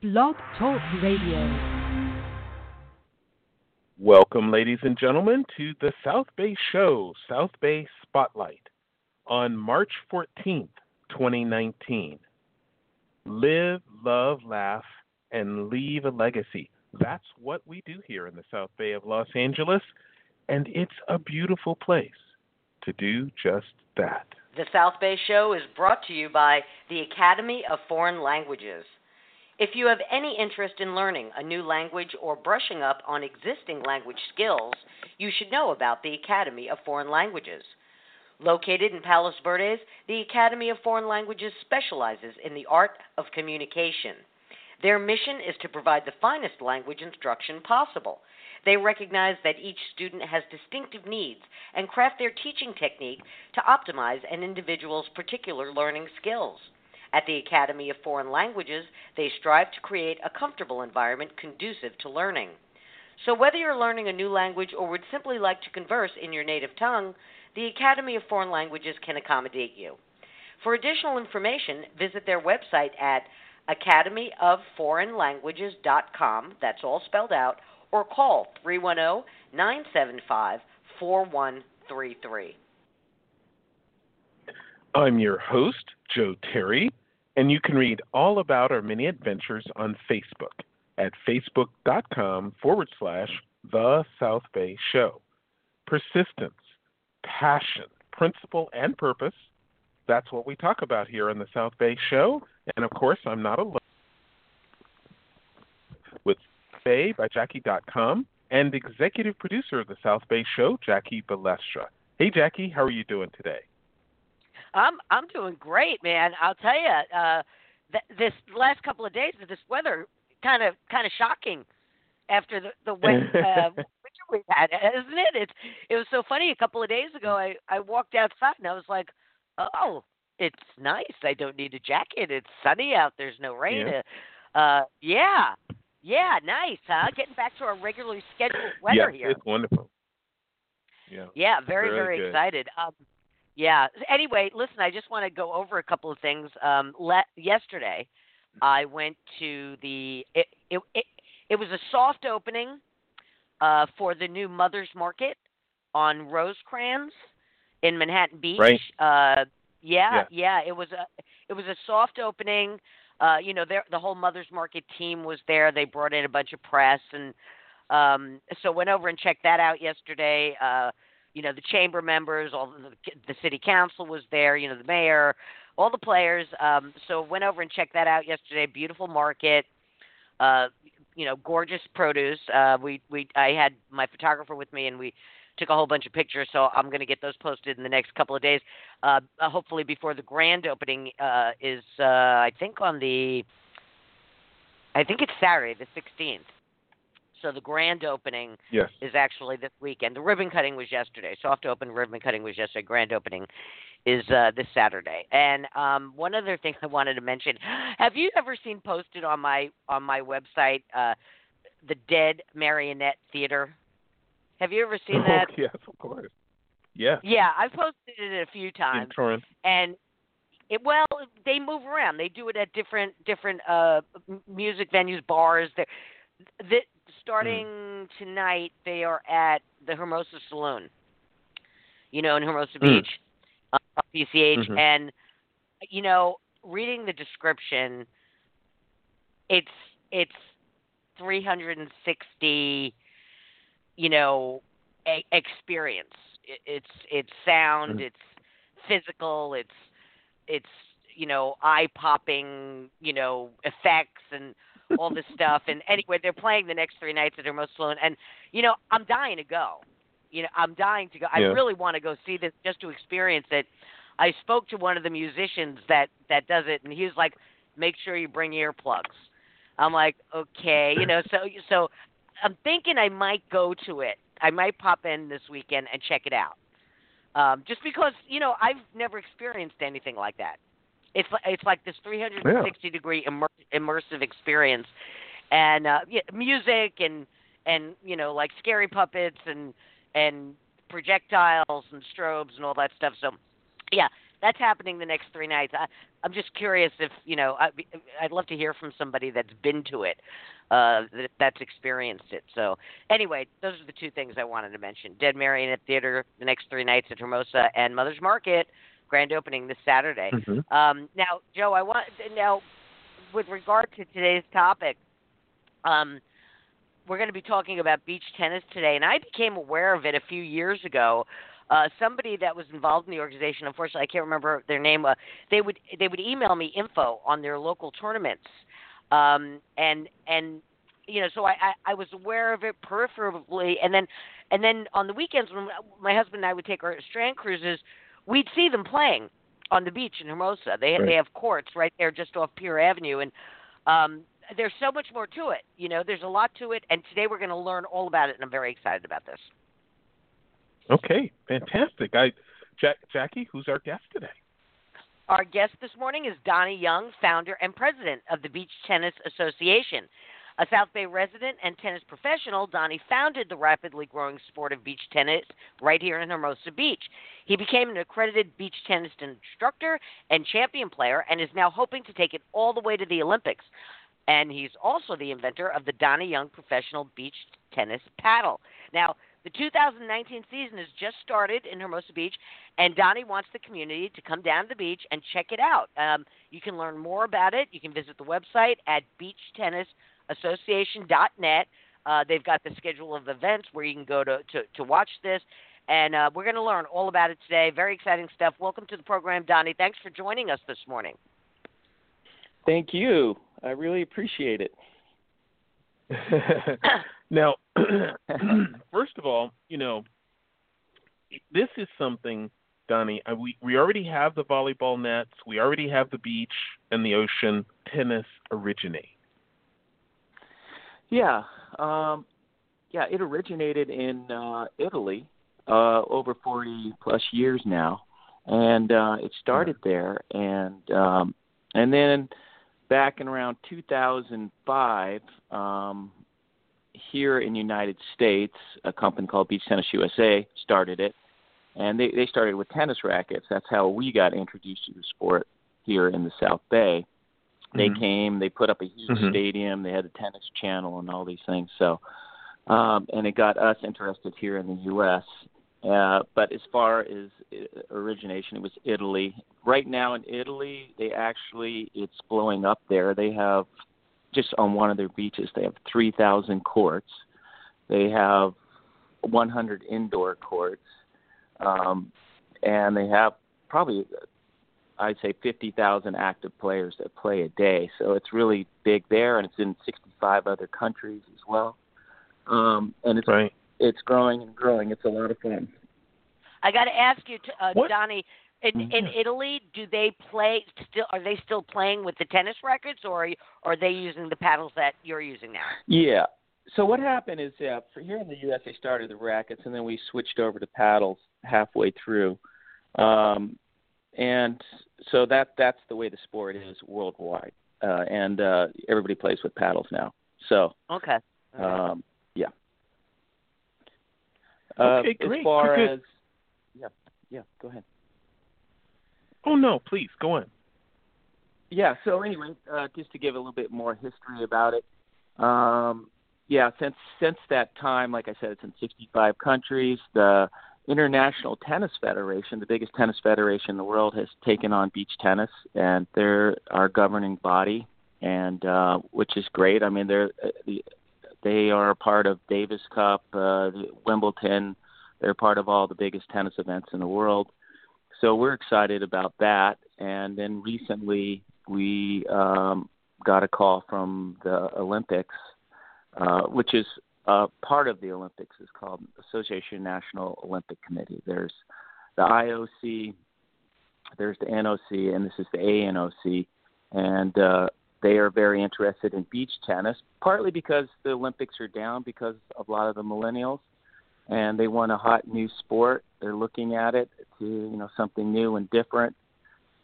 Blog Talk Radio. Welcome, ladies and gentlemen, to the South Bay Show, South Bay Spotlight, on March 14th, 2019. Live, love, laugh, and leave a legacy. That's what we do here in the South Bay of Los Angeles, and it's a beautiful place to do just that. The South Bay Show is brought to you by the Academy of Foreign Languages. If you have any interest in learning a new language or brushing up on existing language skills, you should know about the Academy of Foreign Languages. Located in Palos Verdes, the Academy of Foreign Languages specializes in the art of communication. Their mission is to provide the finest language instruction possible. They recognize that each student has distinctive needs and craft their teaching technique to optimize an individual's particular learning skills. At the Academy of Foreign Languages, they strive to create a comfortable environment conducive to learning. So, whether you're learning a new language or would simply like to converse in your native tongue, the Academy of Foreign Languages can accommodate you. For additional information, visit their website at academyofforeignlanguages.com, that's all spelled out, or call 310 975 4133. I'm your host, Joe Terry, and you can read all about our many adventures on Facebook at facebook.com forward slash The South Bay Show. Persistence, passion, principle, and purpose. That's what we talk about here on the South Bay Show. And of course, I'm not alone. With Bay by Jackie.com and executive producer of the South Bay Show, Jackie Balestra. Hey, Jackie, how are you doing today? I'm I'm doing great, man. I'll tell you, uh, th- this last couple of days of this weather kind of kind of shocking after the the wet uh, winter we've had, isn't it? It's it was so funny. A couple of days ago, I I walked outside and I was like, oh, it's nice. I don't need a jacket. It's sunny out. There's no rain. Yeah. Uh, yeah, yeah, nice, huh? Getting back to our regularly scheduled weather yes, here. it's wonderful. Yeah. Yeah, very, Really very excited. Um, yeah. Anyway, listen, I just want to go over a couple of things. Um, le- yesterday, I went to the. It, it it it was a soft opening uh, for the new Mother's Market on Rosecrans in Manhattan Beach. Right. Uh, yeah, Yeah. yeah. It was a it was a soft opening. Uh, you know, there the whole Mother's Market team was there. They brought in a bunch of press and um, so went over and checked that out yesterday. Uh, you know, the chamber members, all the, the city council was there. You know, the mayor, all the players. Um, so went over and checked that out yesterday. Beautiful market. Uh, you know, gorgeous produce. Uh, we we I had my photographer with me and we took a whole bunch of pictures. So I'm going to get those posted in the next couple of days. Uh, uh, hopefully before the grand opening uh, is uh, I think on the I think it's Saturday the 16th. So the grand opening Yes. is actually this weekend. The ribbon cutting was yesterday. Soft open ribbon cutting was yesterday. Grand opening is uh, this Saturday. And um, one other thing I wanted to mention: Have you ever seen posted on my on my website uh, the Dead Marionette Theater? Have you ever seen that? Oh, yes, of course. Yeah. Yeah, I've posted it a few times, and it well they move around. They do it at different different uh, music venues, bars. They, the, starting Mm. tonight, they are at the Hermosa Saloon. You know, in Hermosa Mm. Beach, uh, PCH, Mhm. and you know, reading the description, it's it's 360, you know, a- experience. It, it's it's sound, Mhm. it's physical, it's it's you know eye popping, you know effects and all this stuff. And anyway, they're playing the next three nights at Hermosa Saloon, and you know I'm dying to go. You know I'm dying to go. I really want to go see this just to experience it. I spoke to one of the musicians that that does it, and he was like, "Make sure you bring earplugs." I'm like, "Okay," you know. So so I'm thinking I might go to it. I might pop in this weekend and check it out. Um, just because you know I've never experienced anything like that. It's like it's like this 360 degree immer- immersive experience, and uh, yeah, music and and you know like scary puppets and and projectiles and strobes and all that stuff. So yeah, that's happening the next three nights. I, I'm just curious if you know. I, I'd love to hear from somebody that's been to it, uh, that, that's experienced it. So anyway, those are the two things I wanted to mention: Dead Marionette Theater the next three nights at Hermosa, and Mother's Market grand opening this Saturday. Mm-hmm. Um, now, Joe, I want now with regard to today's topic. Um, we're going to be talking about beach tennis today, and I became aware of it a few years ago. Uh, somebody that was involved in the organization, unfortunately, I can't remember their name. Uh, they would they would email me info on their local tournaments, um, and and you know, so I, I I was aware of it peripherally, and then and then on the weekends when my husband and I would take our strand cruises, we'd see them playing on the beach in Hermosa. They Right. they have courts right there just off Pier Avenue, and um, there's so much more to it. You know, there's a lot to it, and today we're going to learn all about it, and I'm very excited about this. Okay, fantastic. I, Jack, Jackie, who's our guest today? Our guest this morning is Donny Young, founder and president of the Beach Tennis Association. A South Bay resident and tennis professional, Donny founded the rapidly growing sport of beach tennis right here in Hermosa Beach. He became an accredited beach tennis instructor and champion player and is now hoping to take it all the way to the Olympics. And he's also the inventor of the Donny Young Professional Beach Tennis Paddle. Now, the 2019 season has just started in Hermosa Beach, and Donny wants the community to come down to the beach and check it out. Um, you can learn more about it. You can visit the website at beachtennisassociation.net. Uh, they've got the schedule of events where you can go to, to, to watch this. And uh, we're going to learn all about it today. Very exciting stuff. Welcome to the program, Donny. Thanks for joining us this morning. Thank you. I really appreciate it. now, first of all, you know, this is something, Donny. We we already have the volleyball nets. We already have the beach and the ocean. Tennis originate. Yeah, um, yeah. It originated in uh, Italy uh, over 40 plus years now, and uh, it started there, and um, and then back in around 2005, um, here in the United States, a company called Beach Tennis USA started it, and they they started with tennis rackets. That's how we got introduced to the sport here in the South Bay. They Mhm. came, they put up a huge Mhm. stadium, they had a tennis channel and all these things. So, um, and it got us interested here in the U.S. Uh, but as far as uh, origination, it was Italy. Right now in Italy, they actually it's blowing up there. They have just on one of their beaches, they have 3,000 courts. They have 100 indoor courts, um, and they have probably I'd say 50,000 active players that play a day. So it's really big there, and it's in 65 other countries as well. Um, and it's Right. it's growing and growing. It's a lot of fun. I got to ask you, to, uh, What- Donny. In, in Italy, do they play still? Are they still playing with the tennis rackets, or are, you, or are they using the paddles that you're using now? Yeah. So what happened is, yeah, for here in the U.S. they started the rackets, and then we switched over to paddles halfway through, um, and so that that's the way the sport is worldwide, uh, and uh, everybody plays with paddles now. So Okay. um, yeah. Uh, Okay, great. As far Good, good. as yeah, yeah, go ahead. Oh no, please go on. Yeah. So anyway, uh, just to give a little bit more history about it. Um, yeah, since since that time, like I said, it's in 65 countries. The International Tennis Federation, the biggest tennis federation in the world, has taken on beach tennis, and they're our governing body, and uh, which is great. I mean, they're uh, they are a part of Davis Cup, uh, Wimbledon. They're part of all the biggest tennis events in the world. So we're excited about that. And then recently we um, got a call from the Olympics, uh, which is uh, part of the Olympics is called Association National Olympic Committee. There's the IOC, there's the NOC, and this is the ANOC, and uh, they are very interested in beach tennis, partly because the Olympics are down because of a lot of the millennials, and they want a hot new sport. They're looking at it to you know something new and different,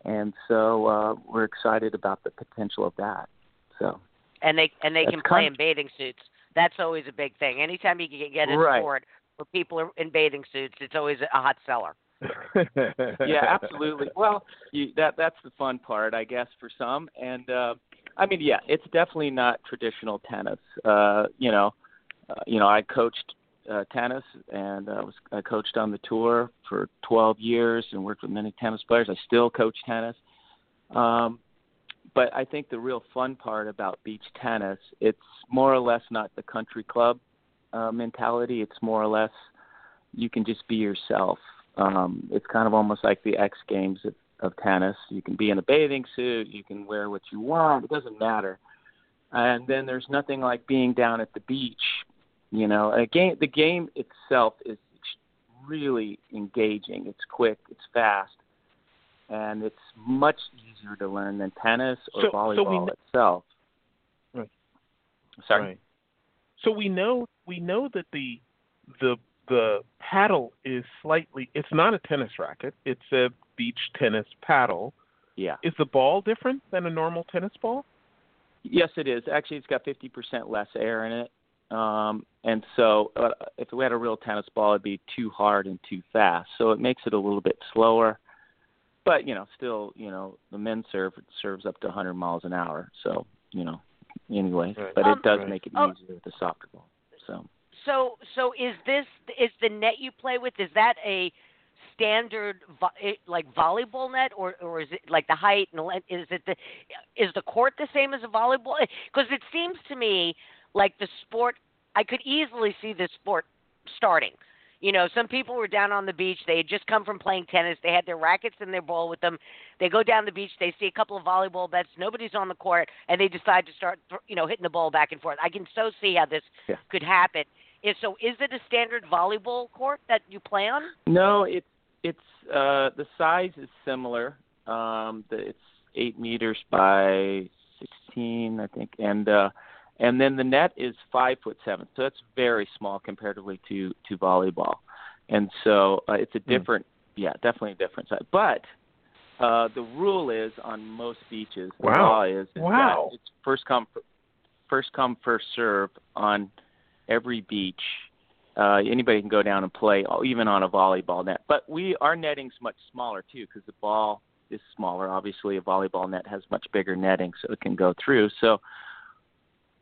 and so uh, we're excited about the potential of that. So and they and they That's can play kind in bathing suits. That's always a big thing. Anytime you can get a Right. sport where people are in bathing suits, it's always a hot seller. yeah, absolutely. Well, you, that that's the fun part, I guess, for some. And uh, I mean, yeah, it's definitely not traditional tennis. Uh, you know, uh, you know, I coached uh, tennis and uh, was I coached on the tour for 12 years and worked with many tennis players. I still coach tennis. Um, but I think the real fun part about beach tennis, it's more or less not the country club uh, mentality. It's more or less you can just be yourself. Um, it's kind of almost like the X Games of, of tennis. You can be in a bathing suit. You can wear what you want. It doesn't matter. And then there's nothing like being down at the beach. You know, a game. The game itself is really engaging. It's quick. It's fast, and it's much easier to learn than tennis or so, volleyball so we, itself. Right. Sorry. Right. So we know we know that the the the paddle is slightly it's not a tennis racket it's a beach tennis paddle yeah is the ball different than a normal tennis ball yes it is actually it's got 50% less air in it um and so uh, if we had a real tennis ball it'd be too hard and too fast so it makes it a little bit slower but you know still you know the men's serve serves up to 100 miles an hour so you know anyway right. but um, it does right. make it oh, easier with the soccer ball so So so is this is the net you play with? Is that a standard vo- eh, like volleyball net, or or is it like the height and the? Is it the is the court the same as a volleyball? Because it seems to me like the sport. I could easily see the sport starting. You know, some people were down on the beach. They had just come from playing tennis. They had their rackets and their ball with them. They go down the beach. They see a couple of volleyball bets. Nobody's on the court, and they decide to start, you know, hitting the ball back and forth. I can so see how this Yeah. could happen. Is so? Is it a standard volleyball court that you play on? No, it's it's uh the size is similar. Um the, it's eight meters by sixteen, I think, and uh and then the net is five foot seven, so that's very small comparatively to to volleyball, and so uh, it's a different, yeah, definitely a different size. But uh the rule is on most beaches, the Wow. law is, is Wow. that it's first come first come first serve on every beach uh, anybody can go down and play, uh, even on a volleyball net. But we our netting's much smaller too, because the ball is smaller. Obviously, a volleyball net has much bigger netting, so it can go through. So,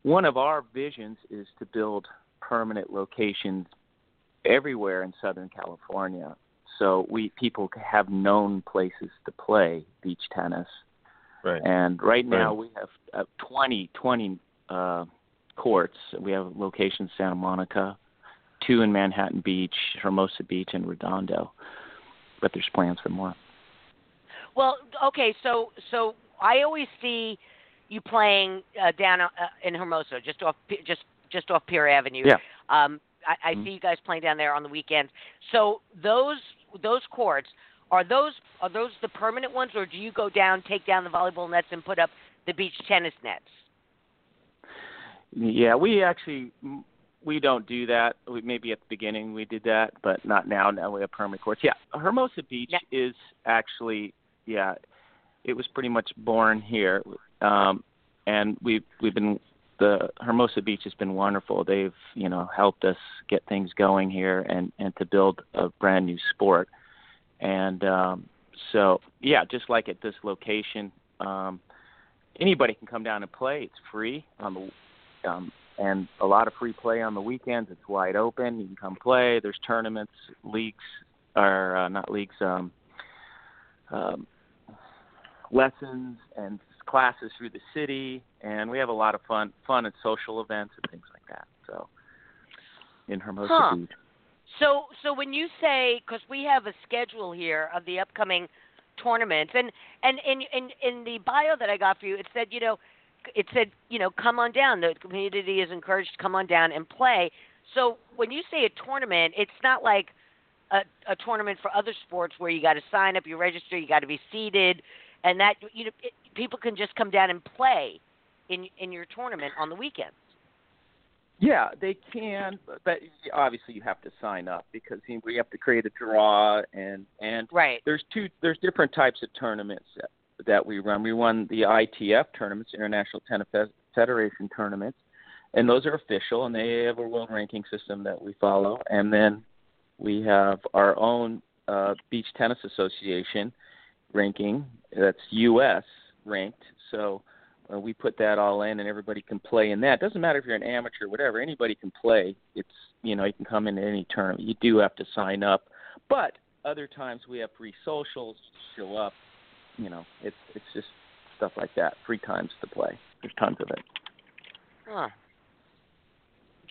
one of our visions is to build permanent locations everywhere in Southern California, so we people have known places to play beach tennis. right And right now Right. we have uh, 20, 20 uh, courts. We have locations in Santa Monica, two in Manhattan Beach, Hermosa Beach, and Redondo. But there's plans for more. Well, okay, so so I always see you playing uh, down uh, in Hermosa, just off just just off Pier Avenue. Yeah. Um, I, I Mhm. see you guys playing down there on the weekends. So those those courts are those are those the permanent ones, or do you go down, take down the volleyball nets, and put up the beach tennis nets? Yeah, we actually we don't do that. We, maybe at the beginning we did that, but not now. Now we have permanent courts. Yeah, Hermosa Beach Yeah. is actually yeah, it was pretty much born here, um, and we've we've been the Hermosa Beach has been wonderful. They've you know helped us get things going here and and to build a brand new sport, and um, so yeah, just like at this location. Um, Anybody can come down and play. It's free on the um, and a lot of free play on the weekends. It's wide open. You can come play. There's tournaments, leagues, or uh, not leagues, um, um, lessons and classes through the city, and we have a lot of fun, fun and social events and things like that. So, in Hermosa Huh. Beach. So, so when you say, because we have a schedule here of the upcoming tournaments, and and in in in the bio that I got for you, it said, you know, it said, you know, come on down. The community is encouraged to come on down and play. So when you say a tournament, it's not like a, a tournament for other sports where you got to sign up, you register, you got to be seated, and that you know it, people can just come down and play in in your tournament on the weekends. Yeah, they can, but obviously you have to sign up because you we have to create a draw and and Right. there's two there's different types of tournaments that, that we run. We run the ITF tournaments, International Tennis Federation tournaments, and those are official and they have a world ranking system that we follow. And then we have our own uh, Beach Tennis Association ranking that's U.S. ranked. So uh, we put that all in, and everybody can play in that. Doesn't matter if you're an amateur, or whatever. Anybody can play. It's you know you can come into any tournament. You do have to sign up, but other times we have free socials. Show up. You know, it's it's just stuff like that. Free times to play. There's tons of it. Huh.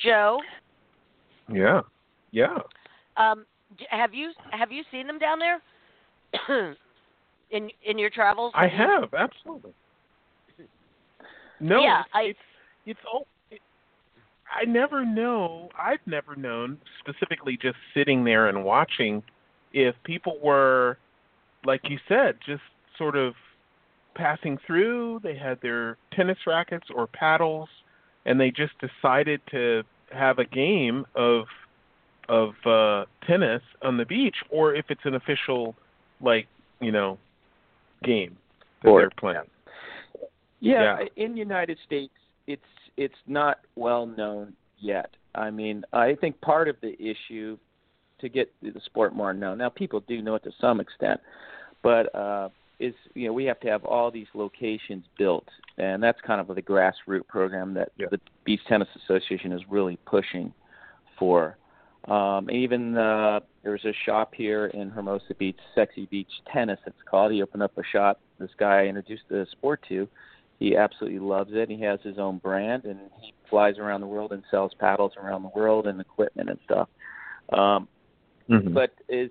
Joe, Yeah. Yeah. um, have you have you seen them down there in in your travels? I have absolutely. No, Yeah, it's, I- it's it's all. It, I never know. I've never known specifically just sitting there and watching if people were, like you said, just sort of passing through. They had their tennis rackets or paddles, and they just decided to have a game of of uh tennis on the beach, or if it's an official, like you know, game that Sport, they're playing. Yeah, Yeah. in United States, it's it's not well known yet. I mean, I think part of the issue to get the sport more known. Now, people do know it to some extent, but uh, is you know we have to have all these locations built, and that's kind of the grassroots program that Yeah. the Beach Tennis Association is really pushing for. Um, and even uh, there's a shop here in Hermosa Beach, Sexy Beach Tennis. It's called. He opened up a shop. This guy I introduced the sport to. He absolutely loves it. He has his own brand, and he flies around the world and sells paddles around the world and equipment and stuff. Um, Mhm. but is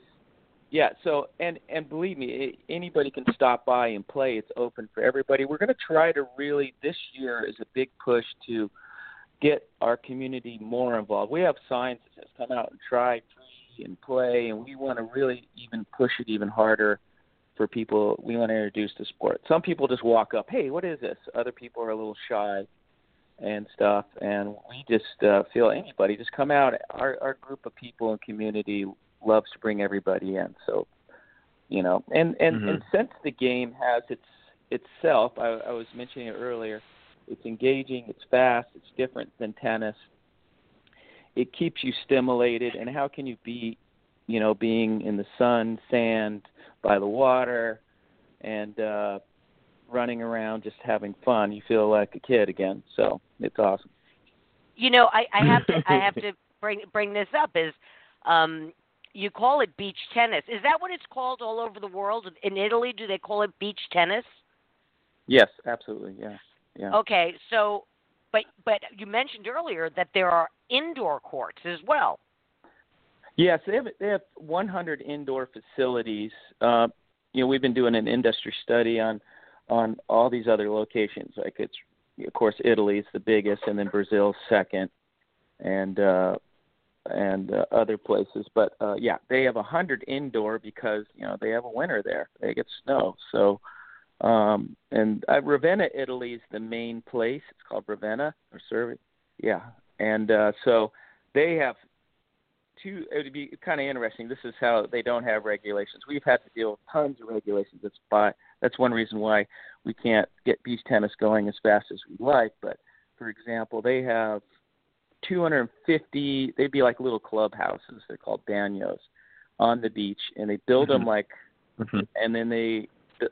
yeah so and and believe me anybody can stop by and play it's open for everybody we're going to try to really this year is a big push to get our community more involved. We have signs that says come out and try free and play and we want to really even push it even harder for people. We want to introduce the sport. Some people just walk up hey what is this? Other people are a little shy and stuff and we just uh, feel anybody just come out. Our our group of people and community loves to bring everybody in so you know. And and Mhm. and since the game has its itself I, I was mentioning it earlier it's engaging it's fast it's different than tennis it keeps you stimulated and how can you beat you know being in the sun sand by the water and uh running around just having fun you feel like a kid again so it's awesome You know, I, I have to I have to bring bring this up is um you call it beach tennis. Is that what it's called all over the world? In Italy, do they call it beach tennis? yes absolutely yeah yeah Okay, so but but you mentioned earlier that there are indoor courts as well. Yes, they have they have 100 indoor facilities. Uh, you know, we've been doing an industry study on on all these other locations. Like it's of course Italy is the biggest, and then Brazil's second, and uh, and uh, other places. But uh, yeah, they have 100 indoor because you know they have a winter there. They get snow, so. Um, and uh, Ravenna, Italy is the main place. It's called Ravenna or Cervia. Yeah, and uh, so they have two it would be kind of interesting this is how they don't have regulations we've had to deal with tons of regulations that's by that's one reason why we can't get beach tennis going as fast as we'd like but for example they have 250 they'd be like little clubhouses they're called banyos on the beach and they build them Mhm. like Mhm. and then they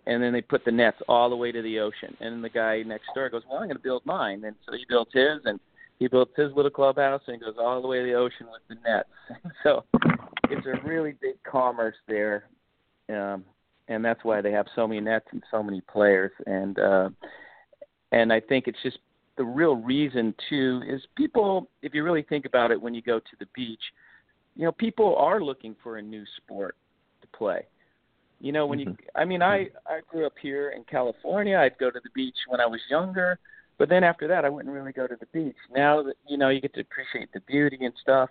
and then they put the nets all the way to the ocean. And then the guy next door goes well i'm going to build mine. And so he built his and he built his little clubhouse and goes all the way to the ocean with the nets. So it's a really big commerce there um and that's why they have so many nets and so many players. And uh and i think it's just the real reason too is people if you really think about it when you go to the beach you know people are looking for a new sport to play you know when you i mean i i grew up here in california. I'd go to the beach when i was younger. But then after that i wouldn't really go to the beach. Now that you know you get to appreciate the beauty and stuff.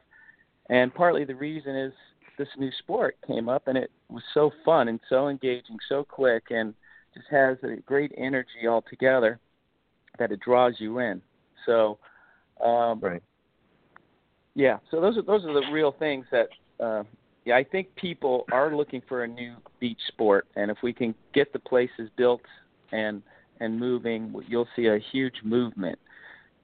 And partly the reason is this new sport came up and it was so fun and so engaging so quick and just has a great energy altogether that it draws you in. So um Right. yeah. So those are those are the real things that uh yeah i think people are looking for a new beach sport and if we can get the places built and and moving you'll see a huge movement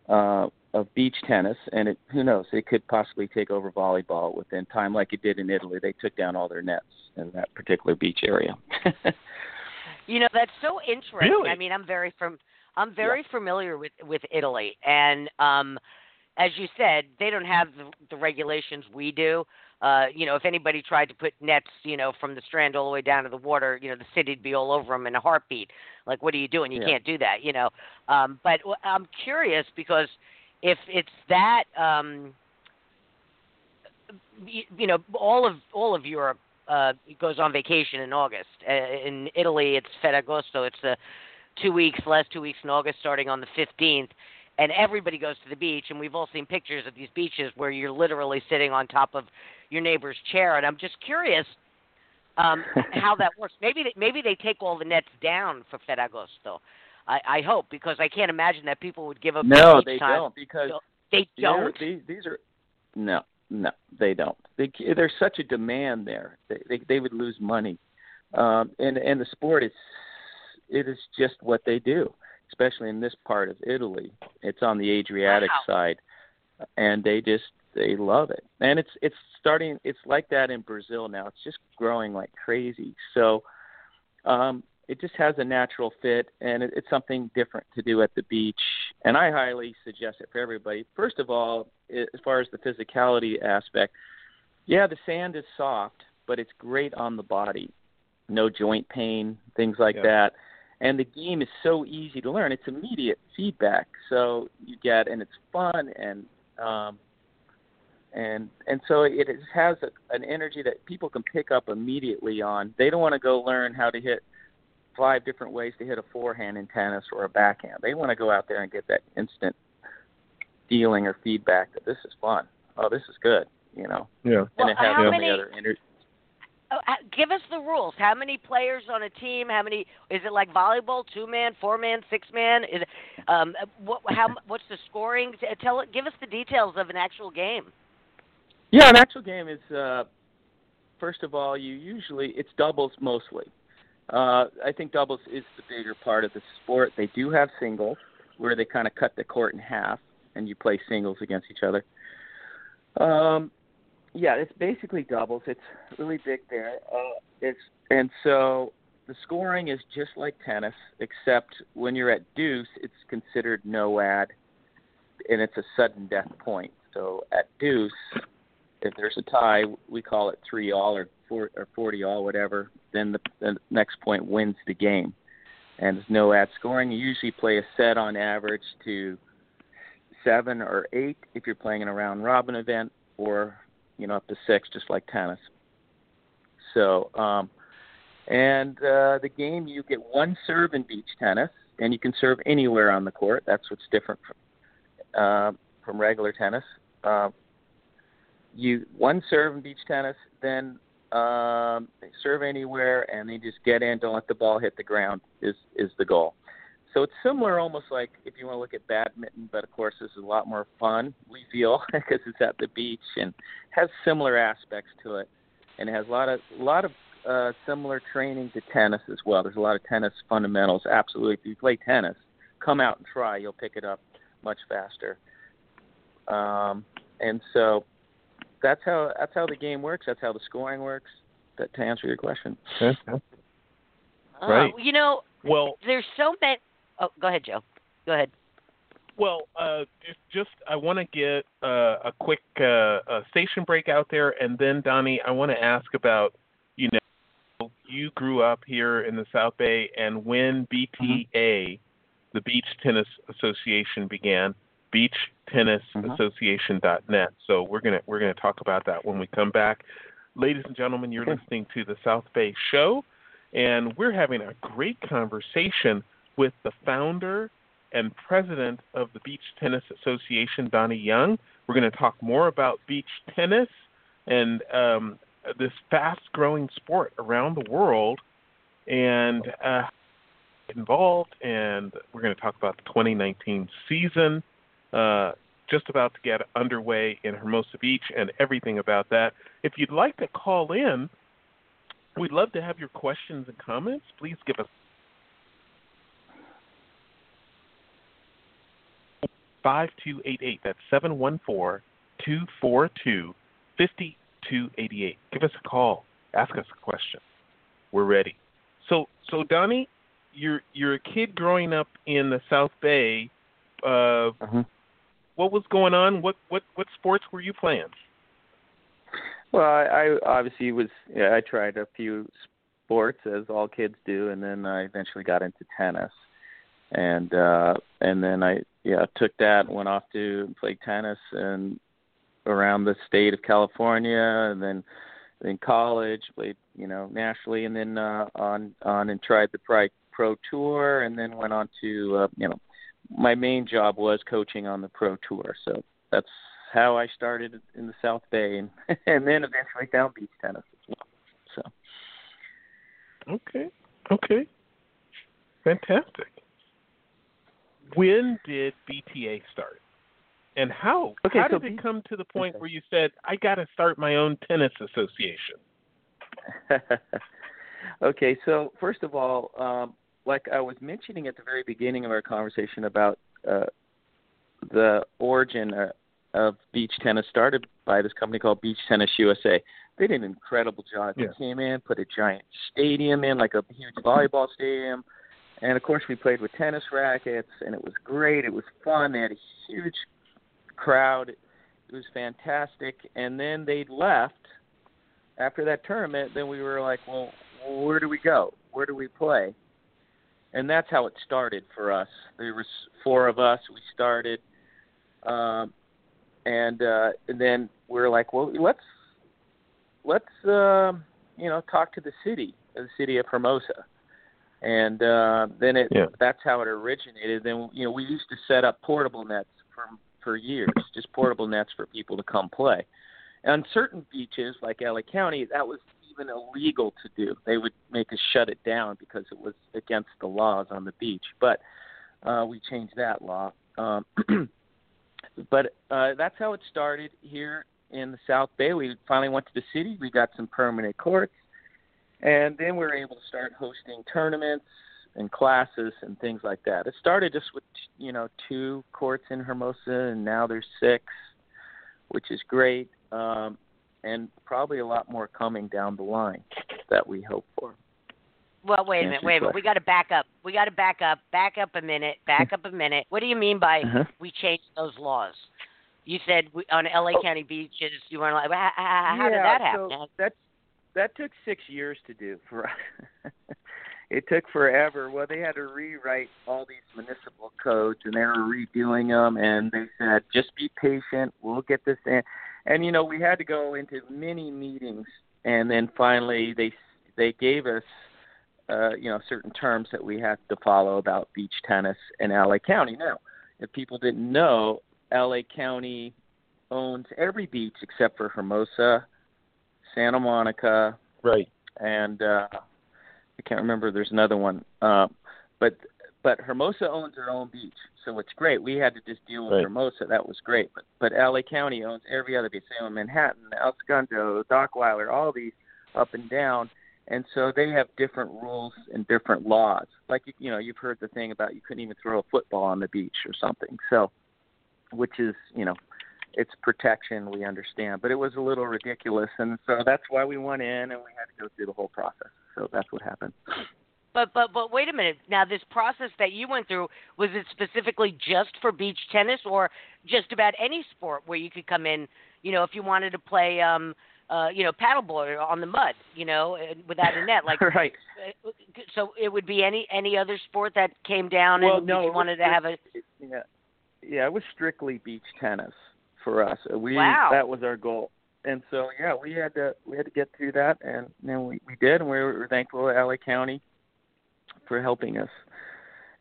uh of beach tennis, and it who knows it could possibly take over volleyball within time, like it did in Italy. They took down all their nets in that particular beach area. you know that's so interesting. Really? I mean, I'm very from I'm very yeah. familiar with with Italy, and um, as you said, they don't have the, the regulations we do. Uh, you know, if anybody tried to put nets, you know, from the strand all the way down to the water, you know, the city'd be all over them in a heartbeat. Like, what are you doing? You yeah. can't do that, you know. Um, but I'm curious because if it's that, um, you, you know, all of all of Europe uh, goes on vacation in August. Uh, in Italy, it's Ferragosto. It's the two weeks, last two weeks in August, starting on the 15th and everybody goes to the beach and we've all seen pictures of these beaches where you're literally sitting on top of your neighbor's chair and i'm just curious um how that works. Maybe they, maybe they take all the nets down for ferragosto. I i hope because i can't imagine that people would give up no they time. don't because they don't. these, these are no no they don't. They, there's such a demand there. They, they they would lose money. Um and and the sport is it is just what they do especially in this part of Italy. It's on the Adriatic wow. side, and they just they love it. And it's it's starting. It's like that in Brazil now. It's just growing like crazy. So um, it just has a natural fit, and it, it's something different to do at the beach. And I highly suggest it for everybody. First of all, as far as the physicality aspect, yeah, the sand is soft, but it's great on the body. No joint pain, things like yeah. that and the game is so easy to learn. It's immediate feedback, so you get, and it's fun, and um, and and so it has a, an energy that people can pick up immediately on. They don't want to go learn how to hit five different ways to hit a forehand in tennis or a backhand. They want to go out there and get that instant feeling or feedback that this is fun. Oh, this is good. You know. Yeah. And well, it has how so many, other energy give us the rules. How many players on a team? How many? Is it like volleyball? Two man, four man, six man? Is um, what? How? What's the scoring? Tell it. Give us the details of an actual game. Yeah, an actual game is. Uh, first of all, you usually it's doubles mostly. Uh, I think doubles is the bigger part of the sport. They do have singles where they kind of cut the court in half and you play singles against each other. Um, yeah, it's basically doubles. It's really big there. Uh, it's and so the scoring is just like tennis, except when you're at deuce, it's considered no ad, and it's a sudden death point. So at deuce, if there's a tie, we call it three all or four or forty all, whatever. Then the, the next point wins the game, and there's no ad scoring. You usually play a set on average to seven or eight if you're playing in a round robin event, or you know, up to six, just like tennis. So, um, and uh, the game, you get one serve in beach tennis, and you can serve anywhere on the court. That's what's different from, uh, from regular tennis. Uh, you one serve in beach tennis, then um, serve anywhere, and they just get in. Don't let the ball hit the ground. Is is the goal. So it's similar, almost like if you want to look at badminton, but of course this is a lot more fun. We feel because it's at the beach and has similar aspects to it, and it has a lot of a lot of uh, similar training to tennis as well. There's a lot of tennis fundamentals. Absolutely, if you play tennis, come out and try. You'll pick it up much faster. Um, and so that's how that's how the game works. That's how the scoring works. That to answer your question. Okay. Right. Uh, you know, well, there's so many. Oh, go ahead, Joe. Go ahead. Well, uh, just, I want to get uh, a quick uh, a station break out there, and then Donny, I want to ask about you know you grew up here in the South Bay, and when BTA, mm-hmm. the Beach Tennis Association, began, BeachTennisAssociation.net. So we're gonna we're gonna talk about that when we come back. Ladies and gentlemen, you're listening to the South Bay Show, and we're having a great conversation with the founder and president of the Beach Tennis Association, Donny Young. We're going to talk more about beach tennis and um, this fast growing sport around the world and uh, involved. And we're going to talk about the 2019 season. Uh, just about to get underway in Hermosa Beach and everything about that. If you'd like to call in, we'd love to have your questions and comments. Please give us 5288. That's 714 242 5288. Give us a call. Ask us a question. We're ready. So, so Donny, you're you're a kid growing up in the South Bay. Uh, uh-huh. What was going on? What what what sports were you playing? Well, I, I obviously was. Yeah, I tried a few sports as all kids do, and then I eventually got into tennis. And uh and then I yeah took that went off to play tennis and around the state of California, and then in college played you know nationally, and then uh, on on and tried the pro pro tour, and then went on to uh, you know my main job was coaching on the pro tour, so that's how I started in the South Bay, and and then eventually found beach tennis as well. So okay, okay, fantastic. When did BTA start? And how? Okay, how so did it come to the point okay. where you said, I got to start my own tennis association? okay, so first of all, um, like I was mentioning at the very beginning of our conversation about uh, the origin uh, of beach tennis, started by this company called Beach Tennis USA. They did an incredible job. They Yeah. came in, put a giant stadium in, like a huge volleyball stadium, and of course we played with tennis rackets, and it was great. It was fun. They had a huge crowd. It was fantastic. And then they left after that tournament. Then we were like, well, where do we go? Where do we play? And that's how it started for us. There was four of us. We started, um, and uh, and then we are like, well, let's let's um, you know talk to the city, the city of Hermosa, and uh, then it Yeah. that's how it originated. Then you know we used to set up portable nets for for years, just portable nets for people to come play. On certain beaches like LA County, that was even illegal to do. They would make us shut it down because it was against the laws on the beach. But uh, we changed that law. Um, but uh, that's how it started here in the South Bay. We finally went to the city. We got some permanent courts, and then we were able to start hosting tournaments and classes and things like that. It started just with you know two courts in Hermosa, and now there's six, which is great, um, and probably a lot more coming down the line that we hope for. Well, wait a minute, wait a minute. We got to back up. We got to back up. Back up a minute. Back up a minute. What do you mean by Uh-huh. we changed those laws? You said we, on LA Oh. County beaches you weren't like. How, how, yeah, did that happen? So that that took six years to do for us. it took forever. Well, they had to rewrite all these municipal codes, and they were redoing them. And they said, just be patient. We'll get this in. And you know, we had to go into many meetings, and then finally they they gave us. Uh, you know certain terms that we had to follow about beach tennis in LA County. Now, if people didn't know, LA County owns every beach except for Hermosa, Santa Monica, Right. and uh, I can't remember. There's another one, uh, but but Hermosa owns her own beach, so it's great. We had to just deal with Right. Hermosa. That was great. But but LA County owns every other beach. They own Manhattan, El Segundo, Dockweiler, all these up and down. And so they have different rules and different laws. Like you, you know, you've heard the thing about you couldn't even throw a football on the beach or something. So, which is you know, it's protection. We understand, but it was a little ridiculous, and so that's why we went in and we had to go through the whole process. So that's what happened. But but but wait a minute. Now this process that you went through was it specifically just for beach tennis or just about any sport where you could come in, you know, if you wanted to play um uh you know paddleboard on the mud, you know, without a net like right. uh, so it would be any any other sport that came down Well, and no, you was wanted to have a Yeah, yeah, it was strictly beach tennis for us. We Wow. that was our goal, and so yeah, we had to we had to get through that, and then we we did, and we were thankful to LA County for helping us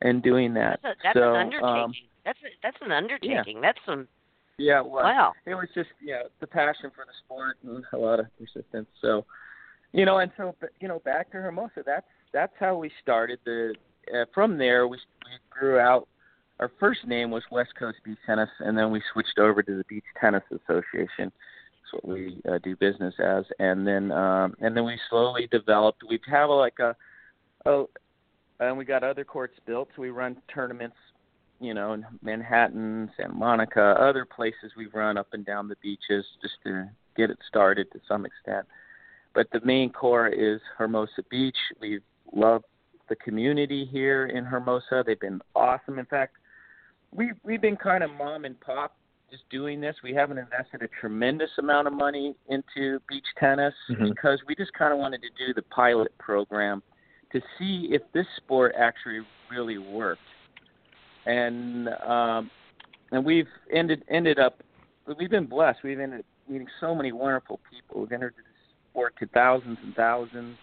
and doing that. that's, a, that's so an undertaking. um, that's a, that's an undertaking. That's some yeah, it was. wow. it was just yeah the passion for the sport and a lot of persistence so you know and so but, you know back to hermosa that's that's how we started the uh, from there we we grew out our first name was west coast beach tennis and then we switched over to the beach tennis association that's what we uh, do business as and then um and then we slowly developed we have like a oh and we got other courts built we run tournaments you know, in Manhattan, Santa Monica, other places we've run up and down the beaches just to get it started to some extent. But the main core is Hermosa Beach. We love the community here in Hermosa. They've been awesome. In fact, we we've been kind of mom and pop just doing this. We haven't invested a tremendous amount of money into beach tennis Mhm. because we just kind of wanted to do the pilot program to see if this sport actually really worked. And um, and we've ended ended up we've been blessed. We've ended up meeting so many wonderful people. We've entered this sport to thousands and thousands.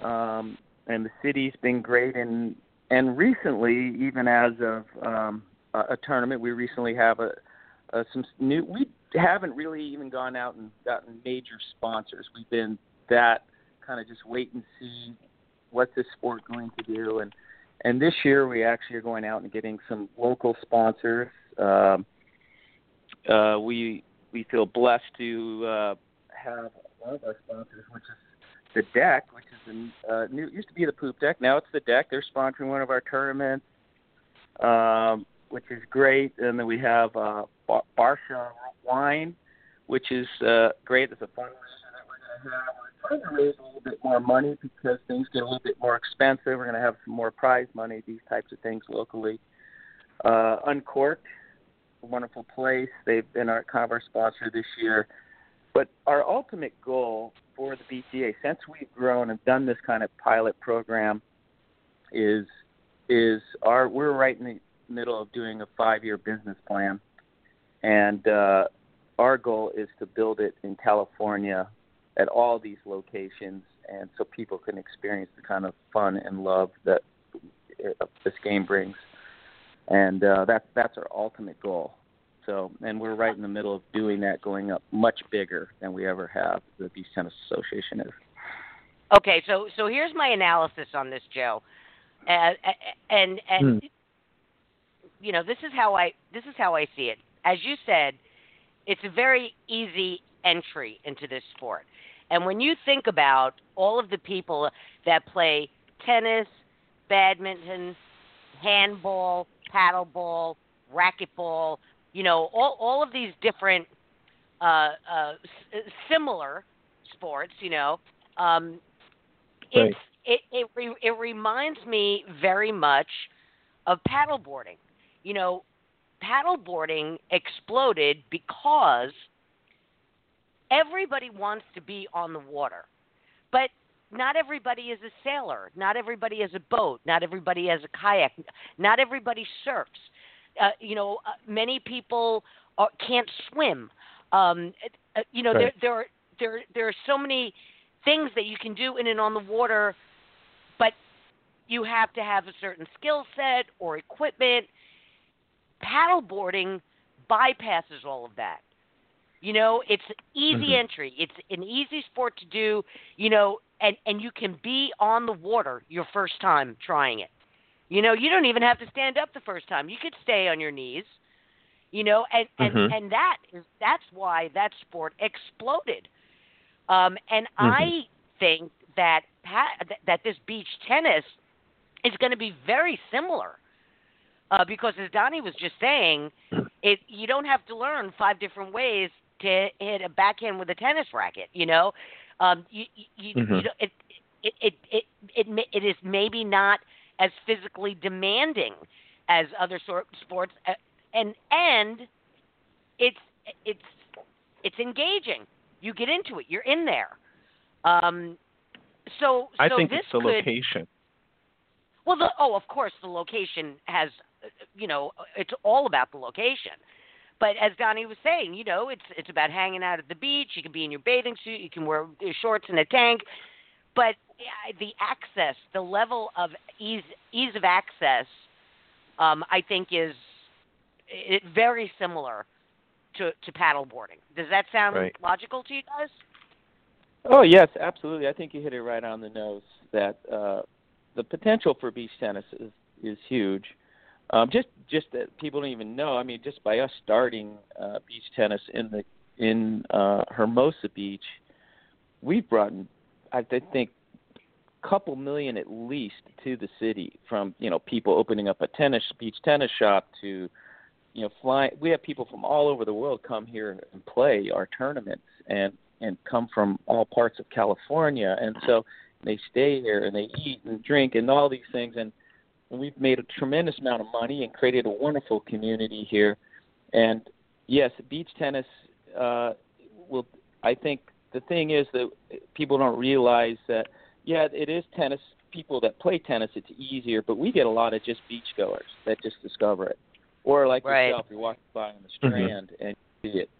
Um, and the city's been great and and recently even as of um a, tournament. We recently have a, a some new we haven't really even gone out and gotten major sponsors. We've been that kind of just wait and see what's this sport going to do. And and this year we actually are going out and getting some local sponsors. Um uh we we feel blessed to uh have one of our sponsors which is the deck, which is the uh, new used to be the poop deck. Now it's the deck. They're sponsoring one of our tournaments, um, which is great. And then we have uh, Bar- Barsha Wine, which is uh, great. It's a fundraiser that we're going to have. We're trying to raise a little bit more money because things get a little bit more expensive. We're going to have some more prize money, these types of things locally. Uh, Uncorked, a wonderful place. They've been our kind of our sponsor this year. But our ultimate goal for the BTA, since we've grown and done this kind of pilot program, is is our we're right in the middle of doing a five year business plan, and uh, our goal is to build it in California at all these locations, and so people can experience the kind of fun and love that uh, this game brings, and uh, that's that's our ultimate goal. So, and we're right in the middle of doing that, going up much bigger than we ever have. The Beach Tennis Association is. Okay, so so here's my analysis on this, Joe, uh, and and Hmm. You know this is how I this is how I see it. As you said, it's a very easy entry into this sport, and when you think about all of the people that play tennis, badminton, handball, paddleball, racquetball, you know all all of these different uh, uh, s- similar sports, you know. Um, it's it it re, it reminds me very much of paddleboarding. You know, paddleboarding exploded because everybody wants to be on the water, but not everybody is a sailor. Not everybody has a boat. Not everybody has a kayak. Not everybody surfs. Uh, you know, uh, many people are, can't swim. Um, uh, you know, Right. there there are, there there are so many things that you can do in and on the water, but you have to have a certain skill set or equipment. Paddleboarding bypasses all of that. You know, it's easy Mhm. entry. It's an easy sport to do. You know, and and you can be on the water your first time trying it. You know, you don't even have to stand up the first time. You could stay on your knees. You know, and and Mhm. and that is that's why that sport exploded. Um, and I think that- that this beach tennis is going to be very similar. Uh, because as Donny was just saying, it you don't have to learn five different ways to hit a backhand with a tennis racket. You know, um, you you, Mhm. you know, it, it it it it it is maybe not as physically demanding as other sort sports, uh, and and it's it's it's engaging. You get into it. You're in there. Um, so I think this it's the could, location. well, the, oh, of course, the location has, you know, it's all about the location. But as Donny was saying, you know, it's it's about hanging out at the beach. You can be in your bathing suit. You can wear shorts and a tank. But the access, the level of ease ease of access, um, I think is it, very similar to to paddleboarding. Does that sound Right. logical to you guys? Oh yes, absolutely. I think you hit it right on the nose. That uh, the potential for beach tennis is is huge. Um, just just that people don't even know. I mean, just by us starting uh, beach tennis in the in uh, Hermosa Beach, we've brought, in, I th- think, couple million at least to the city from you know people opening up a tennis beach tennis shop to you know fly we have people from all over the world come here and play our tournaments and and come from all parts of California and so they stay here and they eat and drink and all these things and we've made a tremendous amount of money and created a wonderful community here. And yes beach tennis uh will i think the thing is that people don't realize that yeah it is tennis. People that play tennis it's easier but we get a lot of just beach goers that just discover it. Or like Right. yourself you're walking by on the strand and you see it.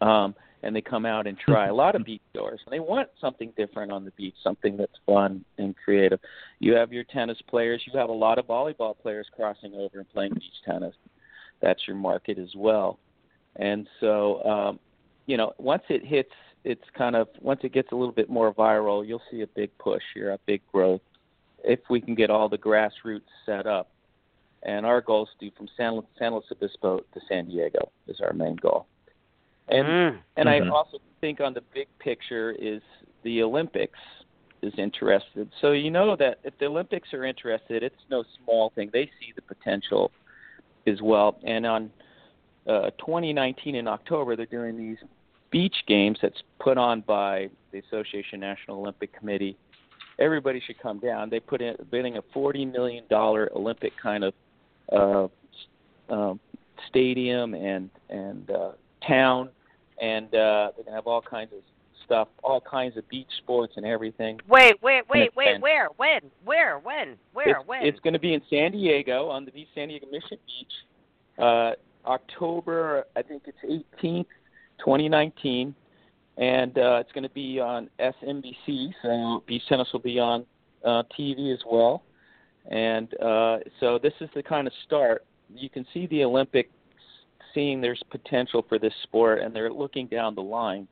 Um and they come out and try. A lot of beach goers and they want something different on the beach something that's fun and creative. You have your tennis players. You have a lot of volleyball players crossing over and playing beach tennis. That's your market as well. And so um you know once it hits it's kind of once it gets a little bit more viral you'll see a big push here a big growth if we can get all the grassroots set up. And our goal is to do from San, San Luis Obispo to San Diego is our main goal and Mm. and Mhm. I also think on the big picture is the Olympics is interested. So you know that if the Olympics are interested, it's no small thing. They see the potential as well. And on uh, 2019 in October, they're doing these beach games that's put on by the Association National Olympic Committee. Everybody should come down. They put in bidding a 40 million dollar Olympic kind of uh, um, stadium and and uh, town, and uh, they're gonna have all kinds of stuff, all kinds of beach sports and everything. Wait, wait, wait, wait. Where? When? Where? When? Where? it's, when? It's going to be in San Diego on the beach, San Diego Mission Beach, uh, October. I think it's 18th, 2019, and uh, it's going to be on SNBC. So beach tennis will be on uh, TV as well, and uh, so this is the kind of start. You can see the Olympics seeing there's potential for this sport, and they're looking down the line,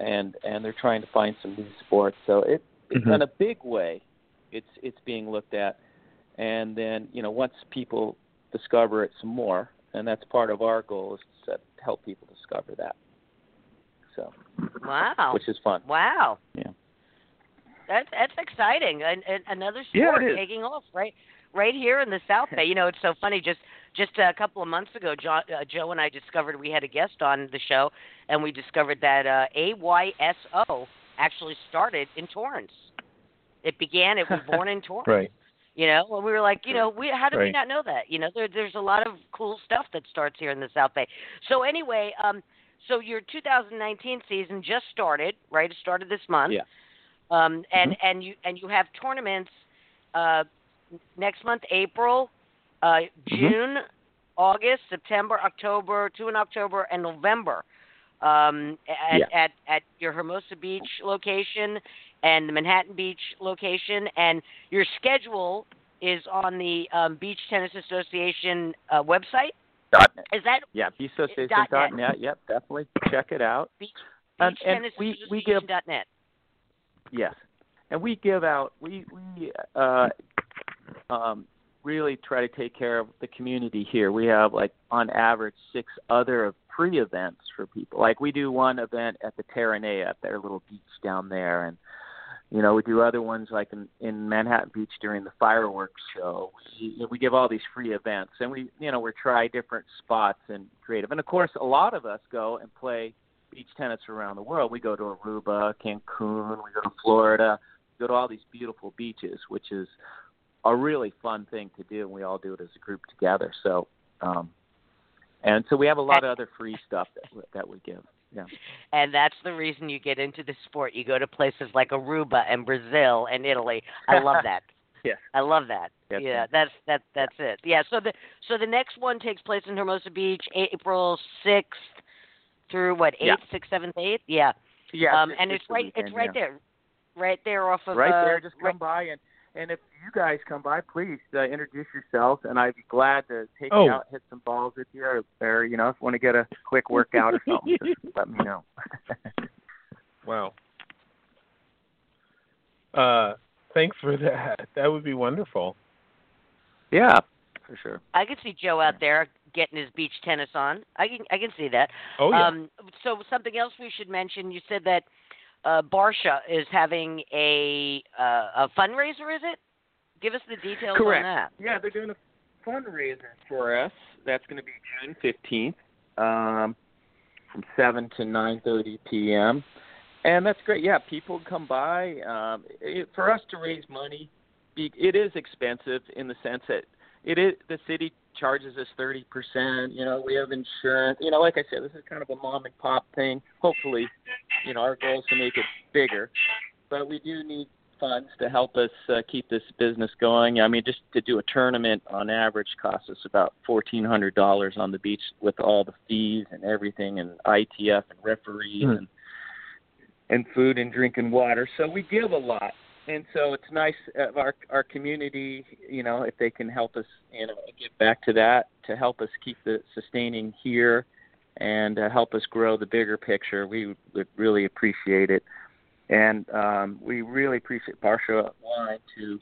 and and they're trying to find some new sports. So it it's Mhm. in a big way it's it's being looked at and then you know once people discover it some more and that's part of our goal is to set, help people discover that so wow. which is fun Wow. Yeah. That's that's exciting. And, and another sport it is. taking off right right here in the South Bay. You know, it's so funny. Just just a couple of months ago, jo- uh, Joe and I discovered we had a guest on the show, and we discovered that uh, AYSO actually started in Torrance. It began. It was born in Torrance. Right. You know, and we were like, you know, we how did we not know that? You know, there, there's a lot of cool stuff that starts here in the South Bay. So anyway, um, so your 2019 season just started, right? It started this month. Yeah. Um, and Mm-hmm. and you and you have tournaments uh, next month, April, uh, Mm-hmm. June, August, September, October, two in October, and November. Um, at, Yeah. at at your Hermosa Beach location and the Manhattan Beach location, and your schedule is on the um, Beach Tennis Association uh, website. dot net. Is that yeah Dot bsociation.net net. yep definitely check it out Beach, And- Beach and Tennis we- we give- dot net? Yes, and we give out we we uh, um, really try to take care of the community here. We have like on average six other free events for people. Like we do one event at the Terranea at their little beach down there, and you know we do other ones like in, in Manhattan Beach during the fireworks show. We, we give all these free events, and we you know we try different spots and creative. And of course, a lot of us go and play beach tennis around the world. We go to Aruba, Cancun, we go to Florida, we go to all these beautiful beaches, which is a really fun thing to do, and we all do it as a group together. So, um, and so we have a lot of other free stuff that that we give. Yeah, and that's the reason you get into the sport. You go to places like Aruba and Brazil and Italy. I love that. Yes. I love that. Yes, yeah, ma'am. that's that that's it. Yeah, so the so the next one takes place in Hermosa Beach, April sixth through what Yeah. eighth, sixth, seventh, eighth. Yeah. yeah, um, and it's the right weekend, it's right yeah. there, right there off of right uh, there. Just come right- by and and if you guys come by, please uh, introduce yourselves, and I'd be glad to take Oh. you out, hit some balls with you, or, or you know, if you want to get a quick workout or something, just let me know. Wow. Uh, thanks for that. That would be wonderful. yeah, for sure. I can see Joe out there getting his beach tennis on. I can I can see that. Oh yeah. Um, so something else we should mention. You said that uh, Barsha is having a uh, a fundraiser. Is it? Give us the details Correct. on that. Yeah, they're doing a fundraiser for us. That's going to be June fifteenth, um, from seven to nine thirty p.m. And that's great. Yeah, people come by. Um, it, for us to raise money, be- it is expensive in the sense that it is the city charges us thirty percent. You know, we have insurance. You know, like I said, this is kind of a mom and pop thing. Hopefully, you know, our goal is to make it bigger, but we do need funds to help us uh, keep this business going. I mean, just to do a tournament on average costs us about fourteen hundred dollars on the beach with all the fees and everything, and ITF and referees Hmm. and and food and drink and water. So we give a lot, and so it's nice of our our community. You know, if they can help us, you know, get back to that to help us keep the sustaining here and uh, help us grow the bigger picture. We would really appreciate it and um, we really appreciate Barsha Wine to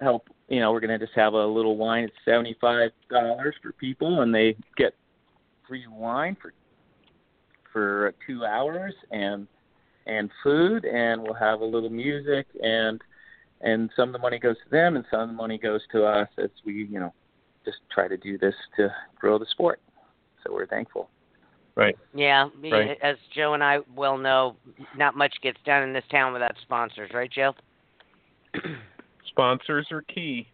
help. You know, we're going to just have a little wine. It's seventy five dollars for people, and they get free wine for for two hours and and food, and we'll have a little music and and some of the money goes to them, and some of the money goes to us as we you know just try to do this to grow the sport. So we're thankful. Right. Yeah, me- Right. as Joe and I well know, not much gets done in this town without sponsors, right, Joe? Sponsors are key.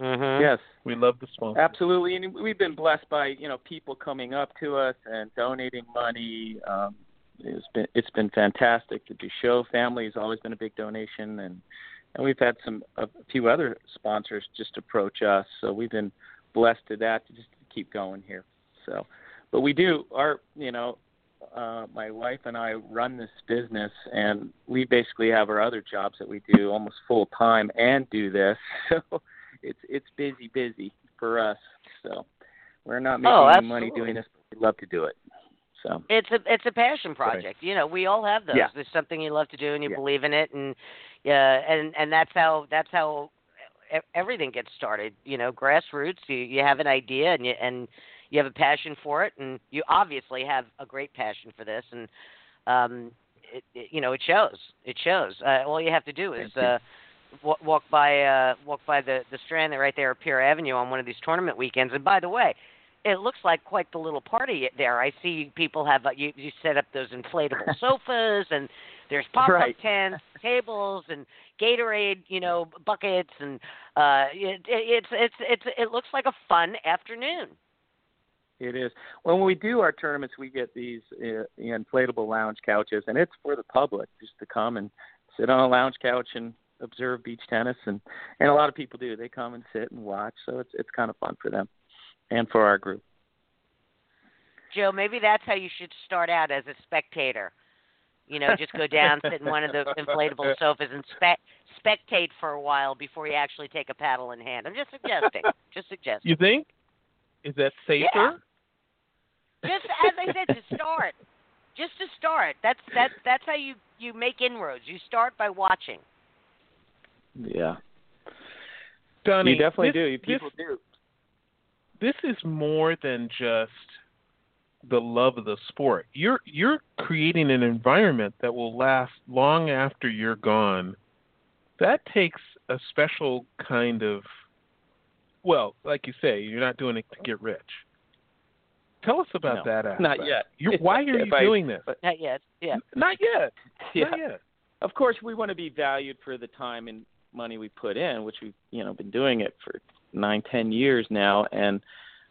Mm-hmm. Yes. We love the sponsors. Absolutely, and we've been blessed by you know people coming up to us and donating money. Um, it's been it's been fantastic. The Duchot family has always been a big donation, and and we've had some a few other sponsors just approach us. So we've been blessed to that to just keep going here. So, but we do our you know uh, my wife and I run this business, and we basically have our other jobs that we do almost full time and do this. So it's it's busy, busy for us. So we're not making Oh, any money doing this, but we love to do it. So It's a it's a passion project. You know, we all have those. Yeah. There's something you love to do and you Yeah. believe in it, and yeah, and and that's how that's how e- everything gets started. You know, grassroots. You you have an idea and you and you have a passion for it, and you obviously have a great passion for this, and um, it, it you know it shows. It shows. Uh, all you have to do is uh, walk, by uh, walk by the the strand right there at Pier Avenue on one of these tournament weekends. And by the way, it looks like quite the little party there. I see people have uh, you you set up those inflatable sofas and there's pop up Right. tents, tables and Gatorade, you know, buckets and uh it, it, it's it's it's it looks like a fun afternoon. it is. Well when we do our tournaments, we get these uh, inflatable lounge couches, and it's for the public just to come and sit on a lounge couch and observe beach tennis, and and a lot of people do. They come and sit and watch, so it's it's kind of fun for them and for our group. Joe, maybe that's how you should start out as a spectator. You know, just go down, sit in one of the inflatable sofas, and spe- spectate for a while before you actually take a paddle in hand. I'm just suggesting. just suggesting. You think? Is that safer? Yeah. Just as I said, to start. Just to start. That's that's that's how you you make inroads. You start by watching. Yeah, Donny, you definitely this, do. This, People do. This is more than just the love of the sport. You're you're creating an environment that will last long after you're gone. That takes a special kind of well, like you say, you're not doing it to get rich. Tell us about No, that aspect. not yet. You're, why are you I- doing this? Not yet. Yeah. Not yet. Yeah. Not yet. Of course, we want to be valued for the time and money we put in, which we've you know been doing it for nine, ten years now, and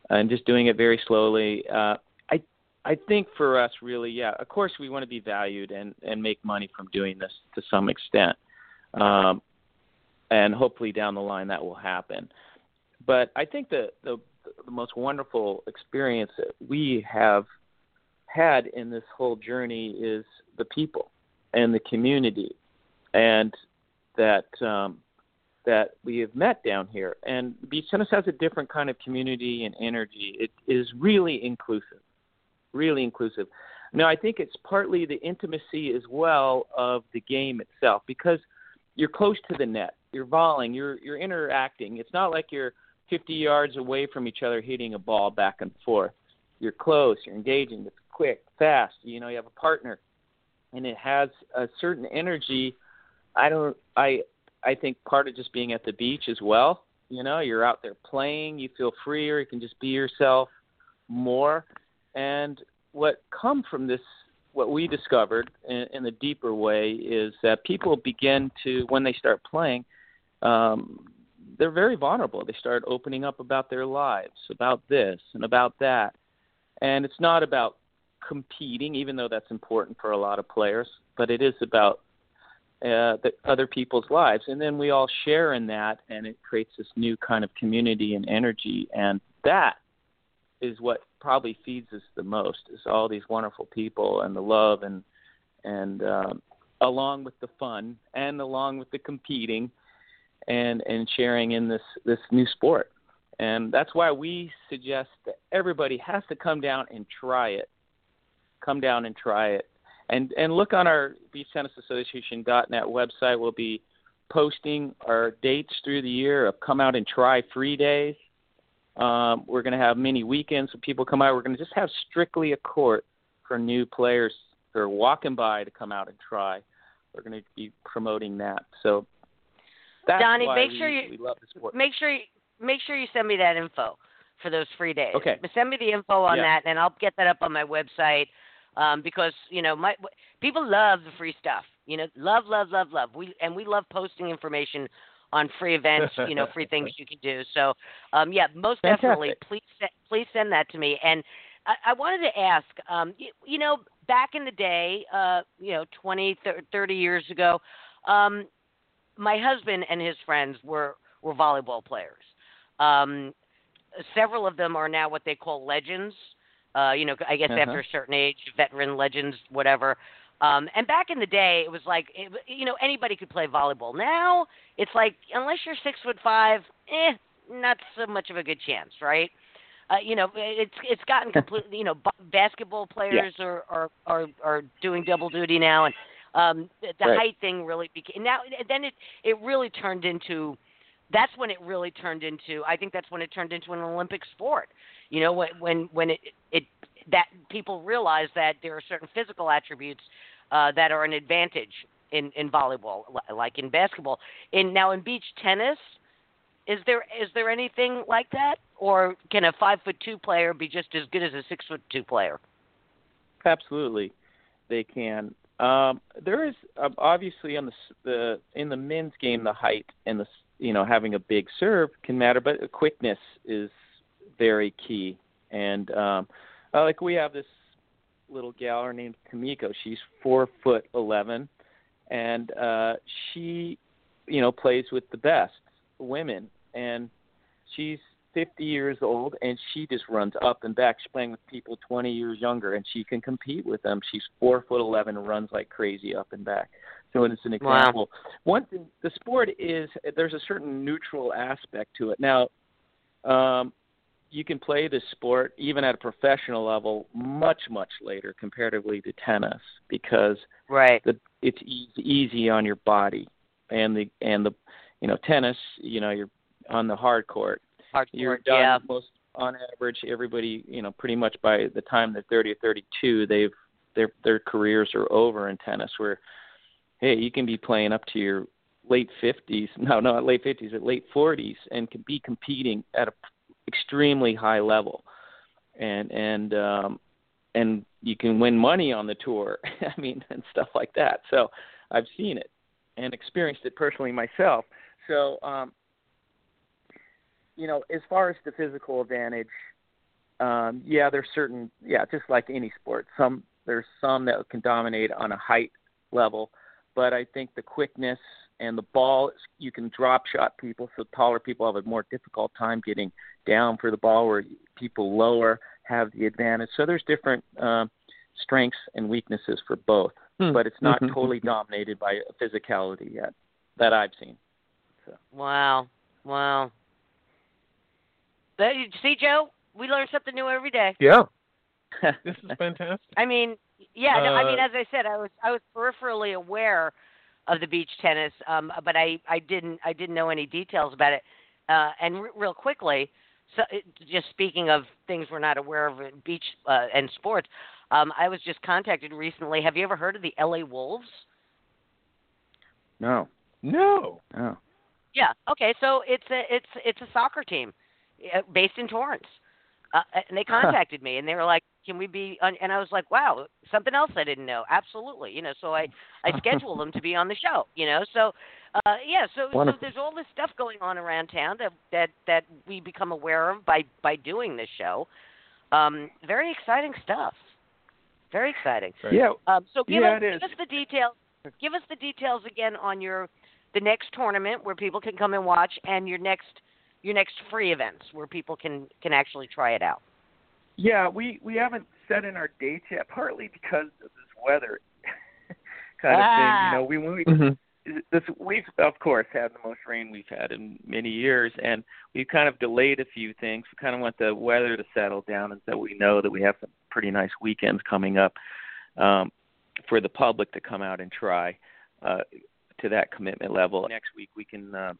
and just doing it very slowly. Uh, I I think for us, really, yeah. Of course, we want to be valued and and make money from doing this to some extent, um, and hopefully down the line that will happen. But I think the the the most wonderful experience that we have had in this whole journey is the people and the community and that um, that we have met down here. And Beach Tennis has a different kind of community and energy. It is really inclusive, really inclusive. Now, I think it's partly the intimacy as well of the game itself because you're close to the net. You're volleying. You're you're interacting. It's not like you're 50 yards away from each other hitting a ball back and forth. You're close. You're engaging. It's quick, fast. You know, you have a partner and it has a certain energy. I don't. I I think part of just being at the beach as well. You know, you're out there playing. You feel freer. You can just be yourself more. And what come from this, what we discovered in, in the deeper way, is that people begin to, when they start playing, um, they're very vulnerable. They start opening up about their lives, about this and about that. And it's not about competing, even though that's important for a lot of players, but it is about uh, the other people's lives. And then we all share in that, and it creates this new kind of community and energy. And that is what probably feeds us the most is all these wonderful people and the love and and um, along with the fun and along with the competing and and sharing in this this new sport. And that's why we suggest that everybody has to come down and try it. Come down and try it. And and look on our Beach Tennis Association.net website. We'll be posting our dates through the year of come out and try free days. Um, we're going to have many weekends when people come out. We're going to just have strictly a court for new players who are walking by to come out and try. We're going to be promoting that. So that's Donny, make we, sure you we love the sport. make sure you, make sure you send me that info for those free days. Okay. But send me the info on Yeah. that, and I'll get that up on my website. Um, because you know, my people love the free stuff. You know, love, love, love, love. We and we love posting information on free events. You know, free things you can do. So, um, yeah, most definitely. Please, please send that to me. And I, I wanted to ask, um, you, you know, back in the day, uh, you know, 20, 30 years ago, um, my husband and his friends were were volleyball players. Um, several of them are now what they call legends. Uh, you know, I guess Uh-huh. after a certain age, veteran legends, whatever. Um, and back in the day, it was like, it, you know, anybody could play volleyball. Now it's like, unless you're six foot five, eh, not so much of a good chance, right? Uh, you know, it's it's gotten completely. You know, b- basketball players are, are are are doing double duty now, and um, the, the Right. height thing really became. Now then it it really turned into. That's when it really turned into. I think that's when it turned into an Olympic sport. You know, when when when it it that people realize that there are certain physical attributes uh, that are an advantage in in volleyball, like in basketball. In now in beach tennis, is there is there anything like that, or can a five foot two player be just as good as a six foot two player? Absolutely, they can. Um, there is uh, obviously on the the in the men's game the height and the you know having a big serve can matter, but quickness is very key. And um, uh, like we have this little gal her name's Kamiko. She's four foot eleven, and uh, she you know plays with the best women, and she's 50 years old and she just runs up and back. She's playing with people 20 years younger and she can compete with them. She's four foot 11 and runs like crazy up and back. So it's an Wow. example. One thing, the sport is there's a certain neutral aspect to it. Now, um, you can play this sport even at a professional level much much later comparatively to tennis because Right. the it's easy, easy on your body and the and the you know tennis you know you're on the hard court Hard you're court, done yeah. most on average everybody you know pretty much by the time they're 30 or 32 they've their their careers are over in tennis where hey you can be playing up to your late 50s no not late 50s but late 40s and can be competing at a extremely high level. And and um and you can win money on the tour i mean and stuff like that. So i've seen it and experienced it personally myself. So um you know, as far as the physical advantage, um, yeah, there's certain, yeah, just like any sport, some there's some that can dominate on a height level, but I think the quickness and the ball, you can drop shot people, so taller people have a more difficult time getting down for the ball, where people lower have the advantage. So there's different um, strengths and weaknesses for both, Hmm. but it's not Mhm. totally dominated by physicality yet that I've seen. Wow. Wow. There you see, Joe, we learn something new every day. Yeah, this is fantastic. I mean, yeah. no, I mean, Uh, as I said, I was I was peripherally aware of the beach tennis, um, but I I didn't I didn't know any details about it. Uh, and re- real quickly, so it, just speaking of things we're not aware of in beach uh, and sports, Um, I was just contacted recently. Have you ever heard of the LA Wolves? No. No. Oh. Yeah. Okay. So it's a it's it's a soccer team uh, based in Torrance, uh, and they contacted me and they were like, "Can we be?" On, and I was like, "Wow, something else I didn't know." Absolutely. You know. So I I scheduled them to be on the show. You know. So uh, yeah. So, so there's all this stuff going on around town that that that we become aware of by by doing this show. Um, very exciting stuff. Very exciting. Yeah. Um, so give Yeah, us give us the details. Give us the details again on your the next tournament where people can come and watch, and your next your next free events where people can can actually try it out. Yeah, we we haven't set in our dates yet, partly because of this weather kind of Ah. thing. You know, we when we hmm this we've of course had the most rain we've had in many years, and we've kind of delayed a few things. We kind of want the weather to settle down, and so we know that we have some pretty nice weekends coming up um, for the public to come out and try uh, to that commitment level. Next week we can uh,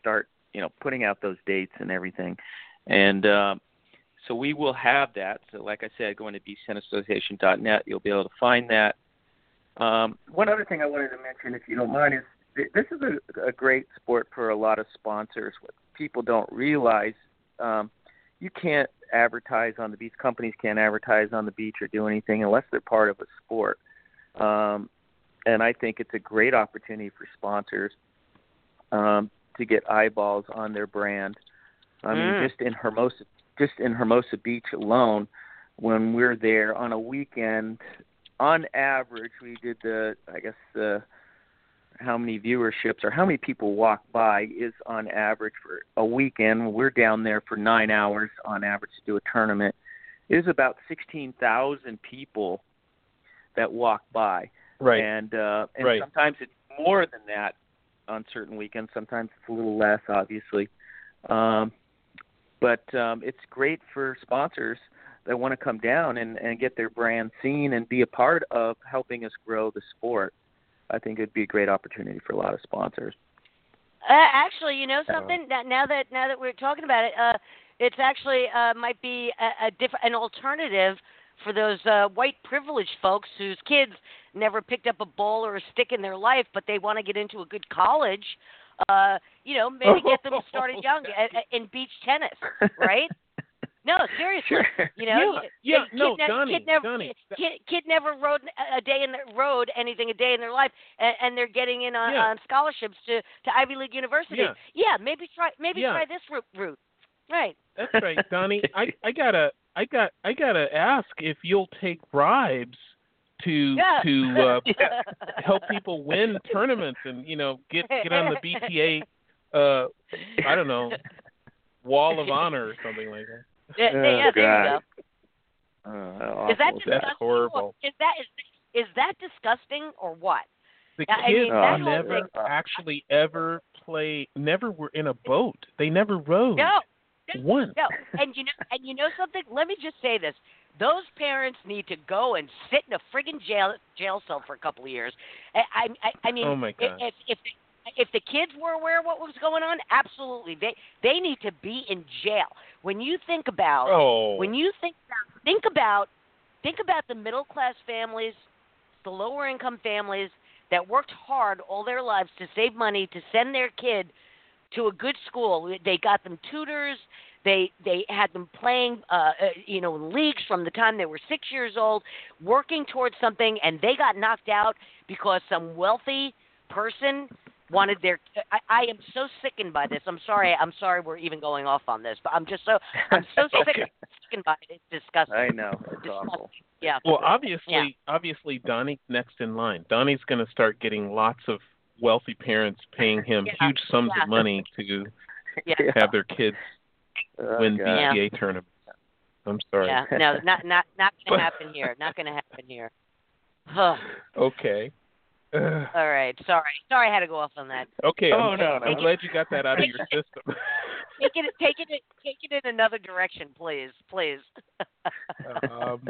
start, you know, putting out those dates and everything, and. Um, so we will have that. So, like I said, going to beachtennisassociation.net, you'll be able to find that. Um, one other thing I wanted to mention, if you don't mind, is th- this is a, a great sport for a lot of sponsors. What people don't realize, um, you can't advertise on the beach. Companies can't advertise on the beach or do anything unless they're part of a sport. Um, and I think it's a great opportunity for sponsors um, to get eyeballs on their brand. I mean, Mm. just in Hermosa, just in Hermosa Beach alone, when we're there on a weekend, on average, we did the, I guess, the how many viewerships or how many people walk by is on average for a weekend. We're down there for nine hours on average to do a tournament. It is about sixteen thousand people that walk by Right. and uh, and Right. sometimes it's more than that on certain weekends. Sometimes it's a little less, obviously. Um, but um, it's great for sponsors that want to come down and, and get their brand seen and be a part of helping us grow the sport. I think it'd be a great opportunity for a lot of sponsors. Uh, actually, you know something. Now, now that now that we're talking about it, uh, it's actually uh, might be a, a different an alternative for those uh, white privileged folks whose kids never picked up a ball or a stick in their life, but they want to get into a good college. Uh, you know, maybe get them started young at, at, in beach tennis, right? No, seriously. Sure. You know, Yeah, yeah, kid, no, ne- Donny, kid never, Donny, kid, kid never rode a day in the road anything a day in their life, and, and they're getting in on, Yeah. on scholarships to to Ivy League universities. Yeah. maybe try maybe Yeah. try this route. route. Right. That's right, Donny. I, I gotta I got I gotta ask if you'll take bribes to Yeah. to uh, help people win tournaments and you know get get on the BTA uh I don't know wall of honor or something like that. Yeah, Oh, yeah, there you God. go. Uh, Is that disgusting? That's horrible. Is that is is that disgusting or what? The Yeah, I kids mean, that whole never thing- actually ever play never were in a boat. They never rode No, once. no. And you know, and you know something. Let me just say this: those parents need to go and sit in a friggin' jail jail cell for a couple of years. I I, I mean, Oh, my if gosh. if if the, if the kids were aware of what was going on, absolutely, they they need to be in jail. When you think about Oh. when you think about, think about think about the middle class families, the lower income families that worked hard all their lives to save money to send their kid to a good school. They got them tutors. They they had them playing, uh, uh, you know, in leagues from the time they were six years old, working towards something, and they got knocked out because some wealthy person wanted their. I, I am so sickened by this. I'm sorry. I'm sorry. We're even going off on this, but I'm just so I'm so sick, Okay. sickened by it. It's disgusting. I know. It's Disgusting. awful. Yeah. Well, obviously, Yeah. obviously, Donny's next in line. Donny's going to start getting lots of wealthy parents paying him Yeah. huge sums Yeah. of money to Yeah. have their kids Oh, win God. BTA tournaments. I'm sorry. Yeah. No, not not not gonna happen here. Not gonna happen here. Ugh. Okay. All right. Sorry. Sorry, I had to go off on that. Okay. Oh, I'm, no, I'm glad you got that out of your system. Take it. Take it. Take it in another direction, please. Please. um,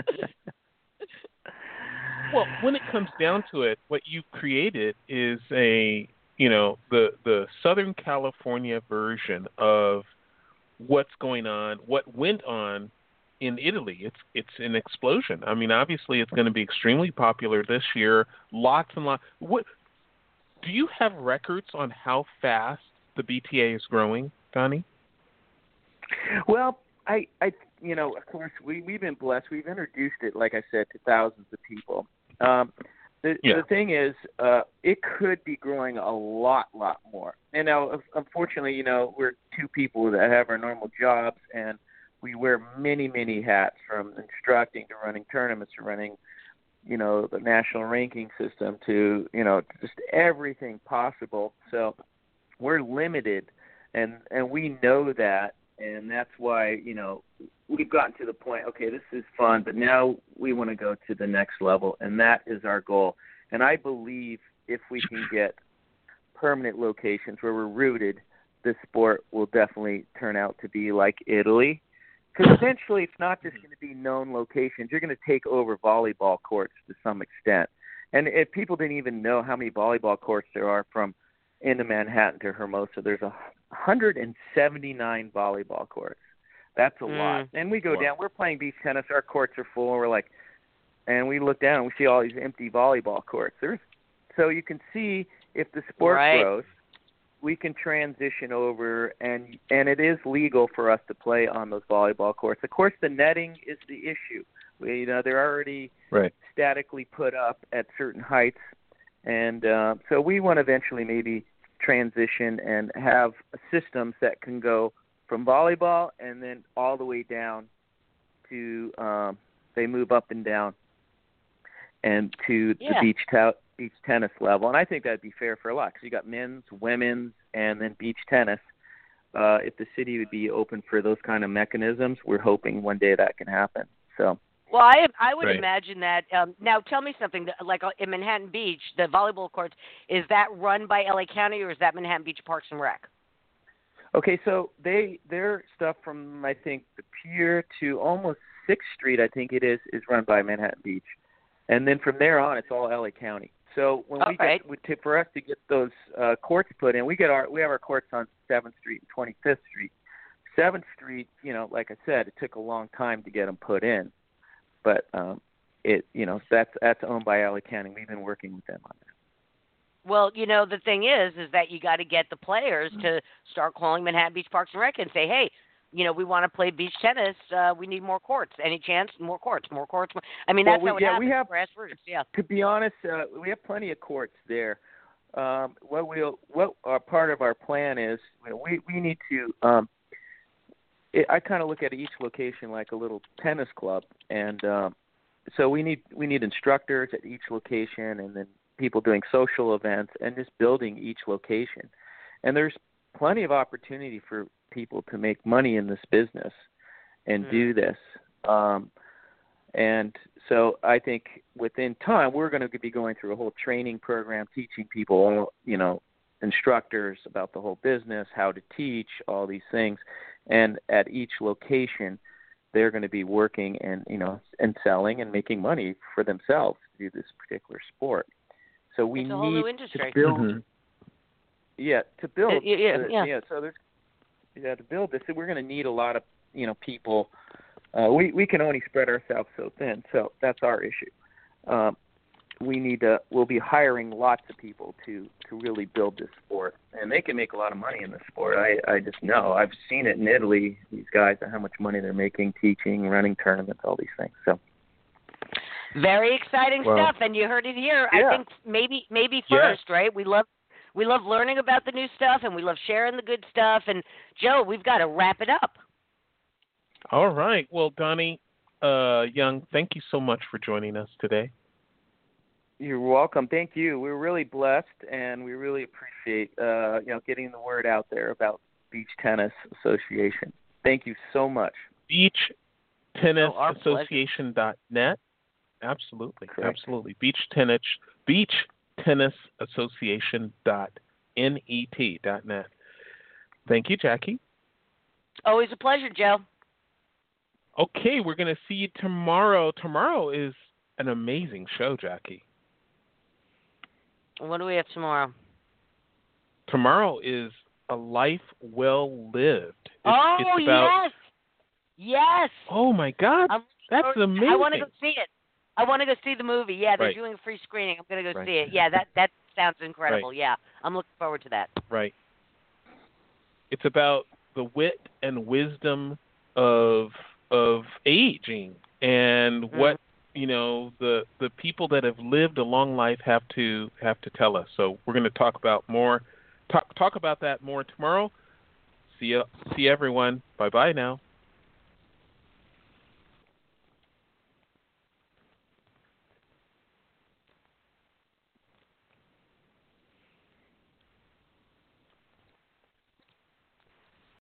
well, when it comes down to it, what you've created is a you know the the Southern California version of what's going on, what went on in Italy. It's it's an explosion. I mean, obviously, it's going to be extremely popular this year. Lots and lots. What do you have records on how fast the BTA is growing, Donny? Well, I, I, you know, of course, we we've been blessed. We've introduced it, like I said, to thousands of people. Um, the, Yeah. the thing is, uh, it could be growing a lot, lot more. And now, unfortunately, you know, we're two people that have our normal jobs, and we wear many, many hats from instructing to running tournaments to running, you know, the national ranking system to, you know, just everything possible. So we're limited, and and we know that, and that's why, you know, we've gotten to the point. Okay, this is fun, but now we want to go to the next level, and that is our goal. And I believe if we can get permanent locations where we're rooted, this sport will definitely turn out to be like Italy. Because eventually, it's not just mm-hmm. going to be known locations. You're going to take over volleyball courts to some extent. And if people didn't even know how many volleyball courts there are from into Manhattan to Hermosa, there's a 179 volleyball courts. That's a Mm. lot. And we go Wow. down. We're playing beach tennis. Our courts are full. And We're like, and we look down and we see all these empty volleyball courts. There's so you can see if the sport Right. grows, we can transition over and and it is legal for us to play on those volleyball courts. Of course, the netting is the issue. We, you know, they're already Right. statically put up at certain heights, and uh, so we want to eventually maybe transition and have systems that can go from volleyball and then all the way down to um, they move up and down and to Yeah. the beach ta- beach tennis level. And I think that'd be fair for a lot because you got men's, women's, and then beach tennis. Uh, if the city would be open for those kind of mechanisms, we're hoping one day that can happen. So Well, I I would Right. imagine that. Um, now, tell me something. Like uh, in Manhattan Beach, the volleyball courts is that run by LA County or is that Manhattan Beach Parks and Rec? Okay, so they their stuff from I think the pier to almost Sixth Street, I think it is, is run by Manhattan Beach, and then from there on, it's all LA County. So when we Okay. get to, for us to get those uh, courts put in, we get our we have our courts on Seventh Street and Twenty Fifth Street. Seventh Street, you know, like I said, it took a long time to get them put in, but um, it you know that's that's owned by LA County. We've been working with them on that. Well, you know the thing is, is that you got to get the players Mm-hmm. to start calling Manhattan Beach Parks and Rec and say, hey. You know, we want to play beach tennis. Uh, we need more courts. Any chance? More courts. More courts. More... I mean, Well, that's we- how it yeah, happens. we have- grassroots. Yeah. to be honest, uh, we have plenty of courts there. Um, what we'll what our part of our plan is, you know, we we need to. Um, it, I kind of look at each location like a little tennis club, and um, so we need we need instructors at each location, and then people doing social events, and just building each location. And there's plenty of opportunity for people to make money in this business and Mm. do this. Um, and so I think within time we're going to be going through a whole training program, teaching people, you know, instructors about the whole business, how to teach, all these things. And at each location, they're going to be working and you know and selling and making money for themselves to do this particular sport. So we It's a whole new need industry. to build Mhm. yeah, to build. Uh, yeah, uh, yeah. So there's yeah to build this, we're going to need a lot of you know people. Uh, we we can only spread ourselves so thin, so that's our issue. Um, we need to. We'll be hiring lots of people to to really build this sport, and they can make a lot of money in this sport. I I just know. I've seen it in Italy. These guys and how much money they're making teaching, running tournaments, all these things. So Very exciting Well- stuff, and you heard it here. Yeah. I think maybe maybe Yeah. first, right? We love we love learning about the new stuff, and we love sharing the good stuff. And Joe, we've got to wrap it up. All right. Well, Donny uh, Young, thank you so much for joining us today. You're welcome. Thank you. We're really blessed, and we really appreciate uh, you know getting the word out there about Beach Tennis Association. Thank you so much. Beach Tennis Oh, our Absolutely, Correct. absolutely. Beach tennis, beach tennis association dot net dot net. Thank you, Jackie. Always a pleasure, Joe. Okay, we're gonna see you tomorrow. Tomorrow is an amazing show, Jackie. What do we have tomorrow? Tomorrow is a life well lived. It's, oh it's about yes, Yes. Oh my God, I'm that's amazing. I want to go see it. I want to go see the movie. Yeah, they're Right. doing a free screening. I'm going to go Right. see it. Yeah, that that sounds incredible. Yeah, I'm looking forward to that. Right. It's about the wit and wisdom of of aging and Mm-hmm. what you know the the people that have lived a long life have to have to tell us. So we're going to talk about more talk talk about that more tomorrow. See you, see everyone. Bye bye now.